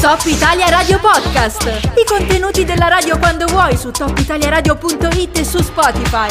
Top Italia Radio Podcast. I contenuti della radio quando vuoi su topitaliaradio.it e su Spotify.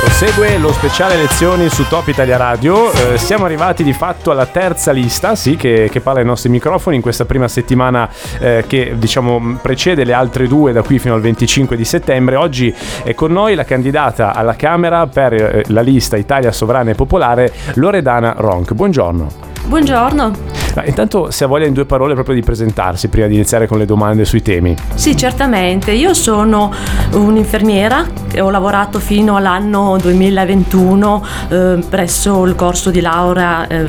Prosegue lo speciale lezioni su Top Italia Radio. Eh, siamo arrivati di fatto alla terza lista, sì, che, che parla ai nostri microfoni in questa prima settimana eh, che diciamo precede le altre due da qui fino al 25 di settembre. Oggi è con noi la candidata alla Camera per eh, la lista Italia Sovrana e Popolare, Loredana Ronc. Buongiorno. Buongiorno. Ma intanto se ha voglia in due parole proprio di presentarsi prima di iniziare con le domande sui temi. Sì, certamente. Io sono un'infermiera e ho lavorato fino all'anno 2021 eh, presso il corso di laurea eh,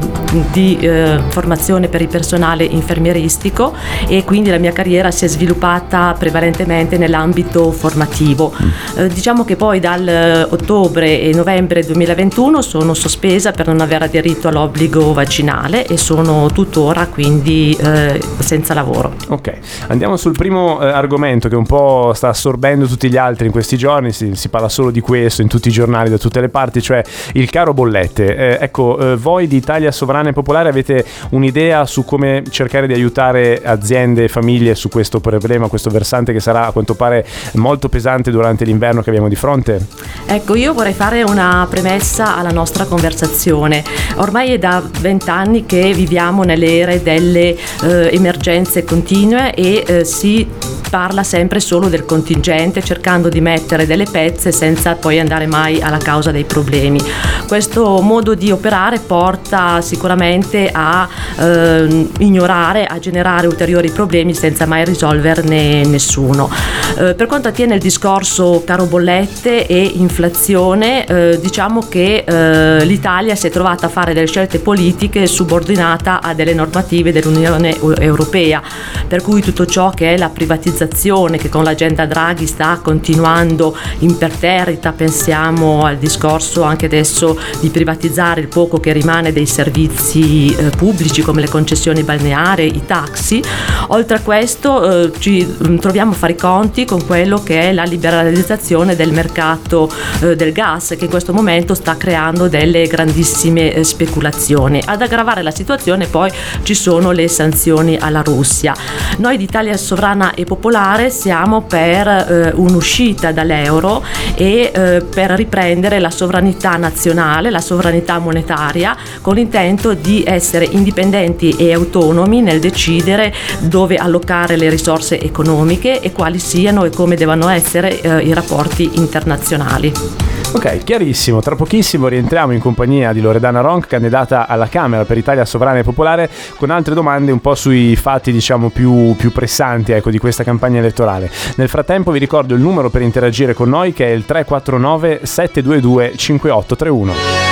di eh, formazione per il personale infermieristico e quindi la mia carriera si è sviluppata prevalentemente nell'ambito formativo. Mm. Eh, diciamo che poi dal eh, ottobre e novembre 2021 sono sospesa per non aver aderito all'obbligo vaccinale e sono tutto tuttora, quindi eh, senza lavoro. Ok, andiamo sul primo eh, argomento che un po' sta assorbendo tutti gli altri in questi giorni, si, si, parla solo di questo in tutti i giornali da tutte le parti, cioè il caro bollette. Eh, ecco, eh, voi di Italia Sovrana e Popolare avete un'idea su come cercare di aiutare aziende e famiglie su questo problema, questo versante che sarà a quanto pare molto pesante durante l'inverno che abbiamo di fronte? Ecco, io vorrei fare una premessa alla nostra conversazione. Ormai è da vent'anni che viviamo nelle avere delle eh, emergenze continue e eh, si parla sempre solo del contingente cercando di mettere delle pezze senza poi andare mai alla causa dei problemi. Questo modo di operare porta sicuramente a eh, ignorare, a generare ulteriori problemi senza mai risolverne nessuno. Eh, per quanto attiene il discorso caro bollette e inflazione, eh, diciamo che eh, l'Italia si è trovata a fare delle scelte politiche subordinata a delle normative dell'Unione Europea, per cui tutto ciò che è la privatizzazione che con l'agenda Draghi sta continuando imperterrita, pensiamo al discorso anche adesso di privatizzare il poco che rimane dei servizi eh, pubblici come le concessioni balneari, i taxi, oltre a questo eh, ci mm, troviamo a fare i conti con quello che è la liberalizzazione del mercato eh, del gas che in questo momento sta creando delle grandissime eh, speculazioni. Ad aggravare la situazione poi ci sono le sanzioni alla Russia. Noi di Italia Sovrana e Popolare siamo per eh, un'uscita dall'euro e eh, per riprendere la sovranità nazionale, la sovranità monetaria, con l'intento di essere indipendenti e autonomi nel decidere dove allocare le risorse economiche e quali siano e come devono essere eh, i rapporti internazionali. Ok, chiarissimo. Tra pochissimo rientriamo in compagnia di Loredana Ronc, candidata alla Camera per Italia Sovrana e Popolare, con altre domande un po' sui fatti, diciamo, più, più pressanti ecco, di questa campagna elettorale. Nel frattempo vi ricordo il numero per interagire con noi che è il 349 722 5831.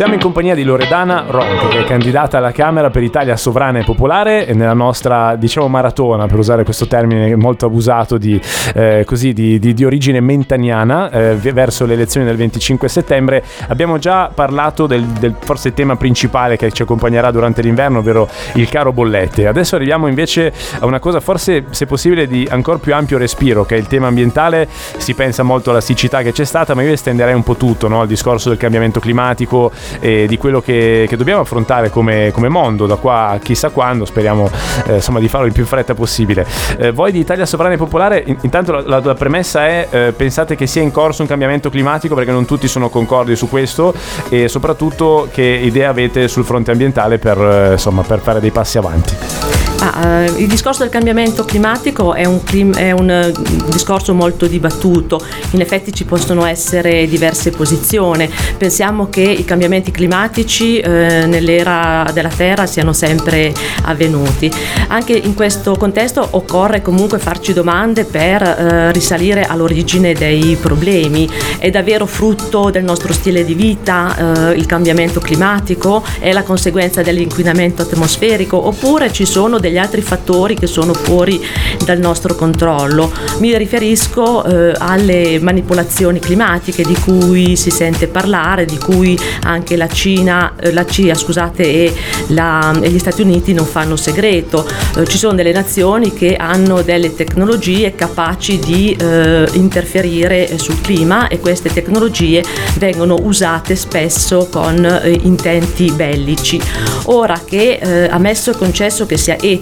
Siamo in compagnia di Loredana Ronco, che è candidata alla Camera per Italia Sovrana e Popolare e nella nostra, diciamo, maratona, per usare questo termine molto abusato, di, eh, così, di, di, di origine mentaniana, eh, verso le elezioni del 25 settembre. Abbiamo già parlato del, del forse tema principale che ci accompagnerà durante l'inverno, ovvero il caro bollette. Adesso arriviamo invece a una cosa forse, se possibile, di ancora più ampio respiro, che è il tema ambientale. Si pensa molto alla siccità che c'è stata, ma io estenderei un po' tutto, no? al discorso del cambiamento climatico, e di quello che, che dobbiamo affrontare come, come, mondo da qua chissà quando, speriamo eh, insomma, di farlo il più in fretta possibile. Eh, voi di Italia Sovrana e Popolare, in, intanto la, la, la, premessa è eh, pensate che sia in corso un cambiamento climatico perché non tutti sono concordi su questo e soprattutto che idee avete sul fronte ambientale per, eh, insomma, per fare dei passi avanti. Ah, uh, il discorso del cambiamento climatico è un, clim- è un uh, discorso molto dibattuto, in effetti ci possono essere diverse posizioni, pensiamo che i cambiamenti climatici uh, nell'era della Terra siano sempre avvenuti. Anche in questo contesto occorre comunque farci domande per eh, risalire all'origine dei problemi. È davvero frutto del nostro stile di vita il cambiamento climatico? È la conseguenza dell'inquinamento atmosferico? Oppure ci sono dei degli altri fattori che sono fuori dal nostro controllo. Mi riferisco eh, alle manipolazioni climatiche di cui si sente parlare, di cui anche la Cina, eh, la CIA scusate, e, la, e, gli Stati Uniti non fanno segreto. Eh, ci sono delle nazioni che hanno delle tecnologie capaci di eh, interferire sul clima e queste tecnologie vengono usate spesso con eh, intenti bellici. Ora che eh, ammesso e concesso che sia etico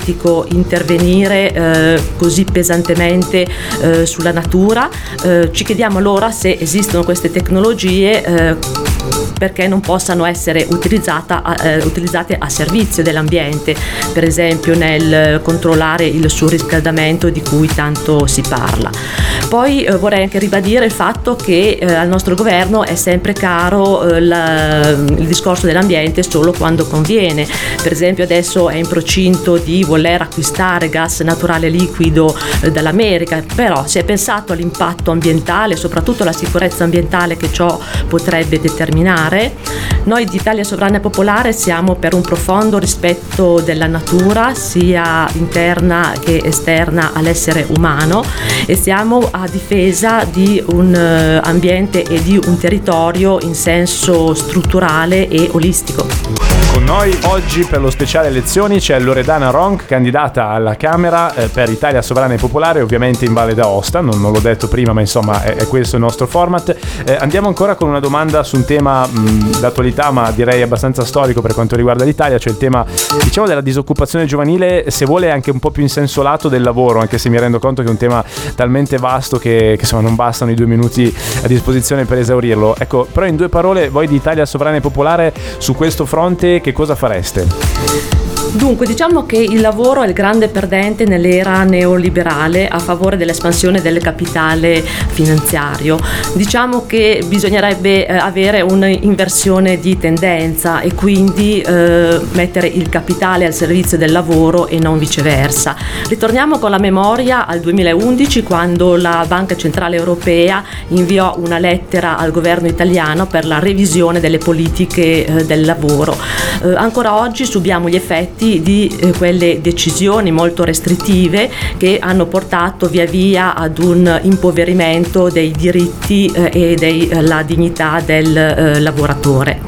intervenire eh, così pesantemente eh, sulla natura, eh, ci chiediamo allora se esistono queste tecnologie eh, perché non possano essere eh, utilizzate a servizio dell'ambiente, per esempio nel controllare il surriscaldamento di cui tanto si parla. Poi eh, vorrei anche ribadire il fatto che eh, al nostro governo è sempre caro eh, la, il discorso dell'ambiente solo quando conviene. Per esempio adesso è in procinto di voler acquistare gas naturale liquido eh, dall'America, però si è pensato all'impatto ambientale, soprattutto alla sicurezza ambientale che ciò potrebbe determinare. It. Noi di Italia Sovrana e Popolare siamo per un profondo rispetto della natura, sia interna che esterna all'essere umano e siamo a difesa di un eh, ambiente e di un territorio in senso strutturale e olistico. Con noi oggi per lo speciale elezioni c'è Loredana Ronc, candidata alla Camera eh, per Italia Sovrana e Popolare, ovviamente in Valle d'Aosta, non, non l'ho detto prima ma insomma è, è questo il nostro format. Eh, andiamo ancora con una domanda su un tema mh, d'attualità ma direi abbastanza storico per quanto riguarda l'Italia, cioè il tema diciamo della disoccupazione giovanile, se vuole anche un po' più in senso lato del lavoro, anche se mi rendo conto che è un tema talmente vasto che, che insomma non bastano i due minuti a disposizione per esaurirlo. Ecco, però in due parole voi di Italia Sovrana e Popolare su questo fronte che cosa fareste? Dunque, diciamo che il lavoro è il grande perdente nell'era neoliberale a favore dell'espansione del capitale finanziario. Diciamo che bisognerebbe eh, avere un'inversione di tendenza e quindi eh, mettere il capitale al servizio del lavoro e non viceversa. Ritorniamo con la memoria al 2011 quando la Banca Centrale Europea inviò una lettera al governo italiano per la revisione delle politiche eh, del lavoro. Eh, ancora oggi subiamo gli effetti effetti di eh, quelle decisioni molto restrittive che hanno portato via via ad un impoverimento dei diritti eh, e della dignità del eh, lavoratore.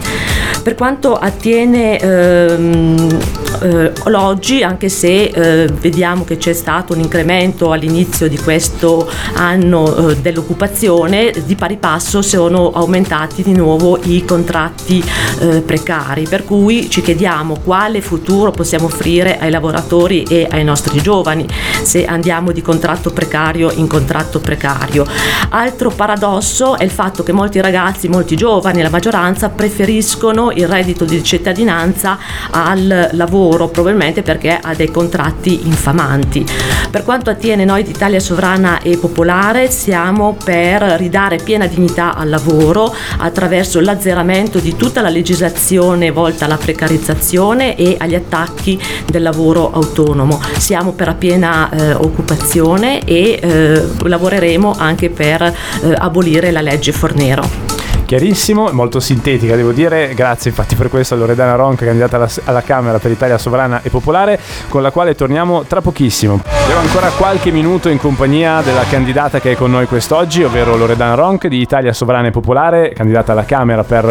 Per quanto attiene ehm, eh, l'oggi, anche se eh, vediamo che c'è stato un incremento all'inizio di questo anno eh, dell'occupazione, di pari passo sono aumentati di nuovo i contratti eh, precari, per cui ci chiediamo quale futuro possiamo offrire ai lavoratori e ai nostri giovani se andiamo di contratto precario in contratto precario. Altro paradosso è il fatto che molti ragazzi, molti giovani, la maggioranza preferiscono il reddito di cittadinanza al lavoro lavoro, probabilmente perché ha dei contratti infamanti. Per quanto attiene noi di Italia Sovrana e Popolare, siamo per ridare piena dignità al lavoro attraverso l'azzeramento di tutta la legislazione volta alla precarizzazione e agli attacchi del lavoro autonomo. Siamo per la piena eh, occupazione e eh, lavoreremo anche per eh, abolire la legge Fornero chiarissimo, molto sintetica devo dire, grazie infatti per questo a Loredana Ronca, candidata alla, alla, Camera per Italia Sovrana e Popolare, con la quale torniamo tra pochissimo. Abbiamo ancora qualche minuto in compagnia della candidata che è con noi quest'oggi, ovvero Loredana Ronc di Italia Sovrana e Popolare, candidata alla Camera per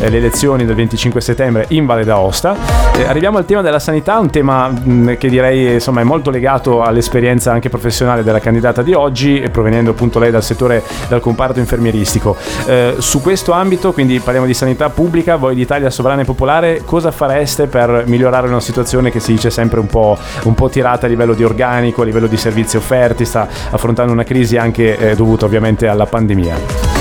eh, le elezioni del 25 settembre in Valle d'Aosta. Eh, arriviamo al tema della sanità, un tema che direi insomma, è molto legato all'esperienza anche professionale della candidata di oggi, provenendo appunto lei dal settore, dal comparto infermieristico. Eh, su questo ambito, quindi parliamo di sanità pubblica, voi di Italia Sovrana e Popolare, cosa fareste per migliorare una situazione che si dice sempre un po', un po tirata a livello di organico, a livello di servizi offerti, sta affrontando una crisi anche eh, dovuta ovviamente alla pandemia?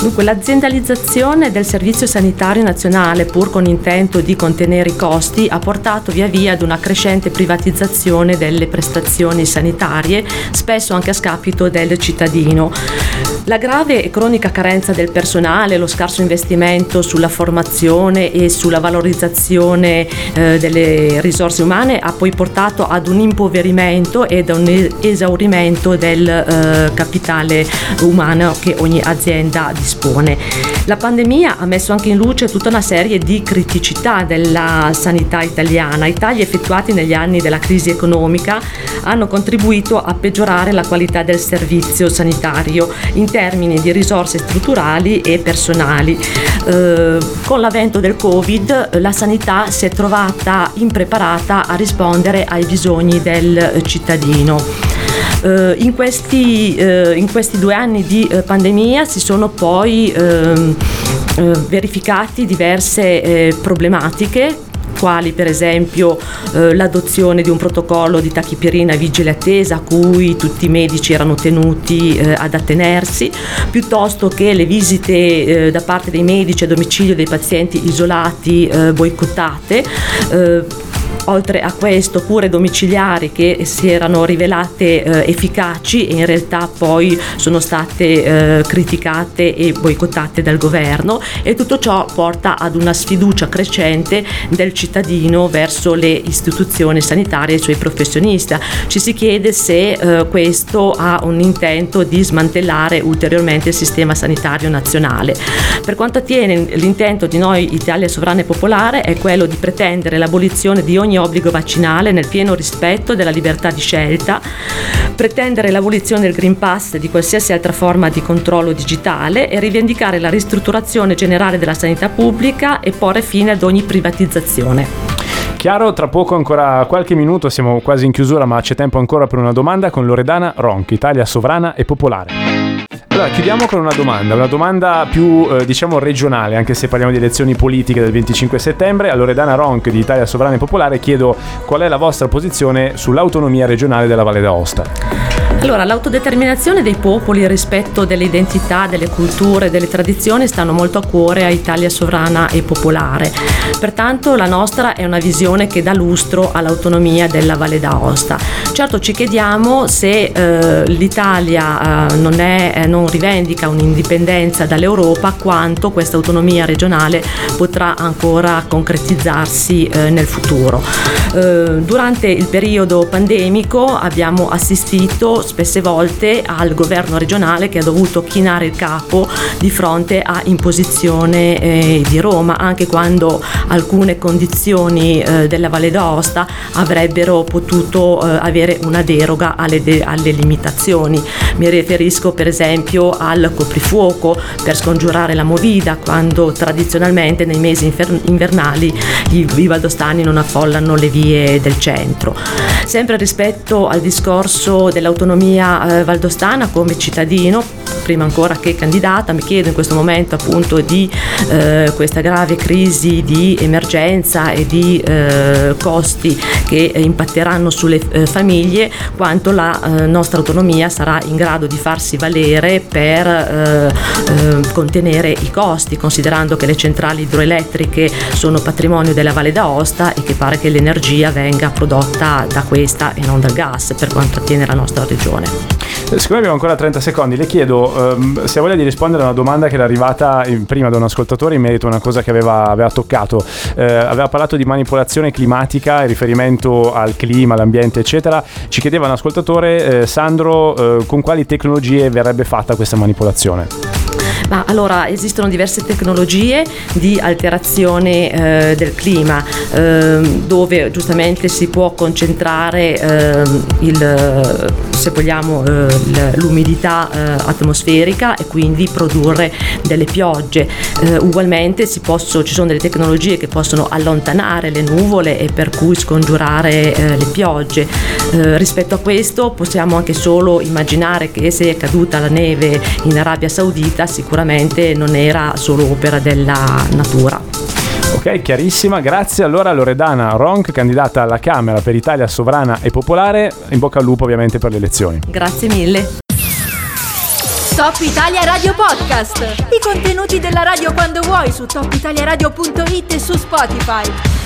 Dunque, l'aziendalizzazione del Servizio Sanitario Nazionale, pur con intento di contenere i costi, ha portato via via ad una crescente privatizzazione delle prestazioni sanitarie, spesso anche a scapito del cittadino. La grave e cronica carenza del personale, lo scarso investimento sulla formazione e sulla valorizzazione eh, delle risorse umane ha poi portato ad un impoverimento ed a un esaurimento del eh, capitale umano che ogni azienda dispone. La pandemia ha messo anche in luce tutta una serie di criticità della sanità italiana. I tagli effettuati negli anni della crisi economica hanno contribuito a peggiorare la qualità del servizio sanitario in termini di risorse strutturali e personali. Eh, con l'avvento del Covid la sanità si è trovata impreparata a rispondere ai bisogni del cittadino. Uh, in, questi, uh, in, questi, due anni di pandemia si sono poi ehm, verificati diverse eh, problematiche quali per esempio eh, l'adozione di un protocollo di tachipirina vigile attesa a cui tutti i medici erano tenuti eh, ad attenersi, piuttosto che le visite eh, da parte dei medici a domicilio dei pazienti isolati eh, boicottate eh, oltre a questo cure domiciliari che si erano rivelate eh, efficaci e in realtà poi sono state eh, criticate e boicottate dal governo e tutto ciò porta ad una sfiducia crescente del cittadino verso le istituzioni sanitarie e i suoi professionisti. Ci si chiede se eh, questo ha un intento di smantellare ulteriormente il sistema sanitario nazionale. Per quanto attiene l'intento di noi Italia Sovrana e Popolare è quello di pretendere l'abolizione di ogni obbligo vaccinale nel pieno rispetto della libertà di scelta, pretendere l'abolizione del Green Pass e di qualsiasi altra forma di controllo digitale e rivendicare la ristrutturazione generale della sanità pubblica e porre fine ad ogni privatizzazione. Chiaro, tra poco ancora qualche minuto, siamo quasi in chiusura, ma c'è tempo ancora per una domanda con Loredana Ronchi, Italia sovrana e popolare. Allora, chiudiamo con una domanda, una domanda più eh, diciamo regionale, anche se parliamo di elezioni politiche del 25 settembre. A Loredana Ronc di Italia Sovrana e Popolare chiedo qual è la vostra posizione sull'autonomia regionale della Valle d'Aosta. Allora, l'autodeterminazione dei popoli, rispetto delle identità, delle culture, delle tradizioni stanno molto a cuore a Italia sovrana e popolare. Pertanto la nostra è una visione che dà lustro all'autonomia della Valle d'Aosta. Certo ci chiediamo se eh, l'Italia eh, non, è, eh, non rivendica un'indipendenza dall'Europa, quanto questa autonomia regionale potrà ancora concretizzarsi eh, nel futuro. Eh, durante il periodo pandemico abbiamo assistito spesse volte al governo regionale che ha dovuto chinare il capo di fronte a imposizione eh, di Roma, anche quando alcune condizioni eh, della Valle d'Aosta avrebbero potuto eh, avere una deroga alle, de- alle, limitazioni. Mi riferisco per esempio al coprifuoco per scongiurare la movida, quando tradizionalmente nei mesi infer- invernali i, i valdostani non affollano le vie del centro. Sempre rispetto al discorso dell'autonomia dell'economia eh, valdostana come cittadino, prima ancora che candidata, mi chiedo in questo momento appunto di eh, questa grave crisi di emergenza e di eh, costi che impatteranno sulle eh, famiglie, quanto la eh, nostra autonomia sarà in grado di farsi valere per eh, contenere i costi, considerando che le centrali idroelettriche sono patrimonio della Valle d'Aosta e che pare che l'energia venga prodotta da questa e non dal gas per quanto attiene la nostra regione discussione. Eh, siccome abbiamo ancora 30 secondi, le chiedo um, se ha voglia di rispondere a una domanda che era arrivata in, prima da un ascoltatore in merito a una cosa che aveva, aveva toccato. Uh, aveva parlato di manipolazione climatica in riferimento al clima, all'ambiente, eccetera. Ci chiedeva un ascoltatore, eh, Sandro, uh, con quali tecnologie verrebbe fatta questa manipolazione? Ma allora esistono diverse tecnologie di alterazione eh, del clima eh, dove giustamente si può concentrare eh, il, se vogliamo eh, l'umidità eh, atmosferica e quindi produrre delle piogge. Eh, ugualmente posso, ci sono delle tecnologie che possono allontanare le nuvole e per cui scongiurare le piogge. rispetto a questo possiamo anche solo immaginare che se è caduta la neve in Arabia Saudita sicuramente non era solo opera della natura. Ok, chiarissima. Grazie allora a Loredana Ronc, candidata alla Camera per Italia Sovrana e Popolare. In bocca al lupo ovviamente per le elezioni. Grazie mille. Top Italia Radio Podcast. I contenuti della radio quando vuoi su topitaliaradio.it e su Spotify.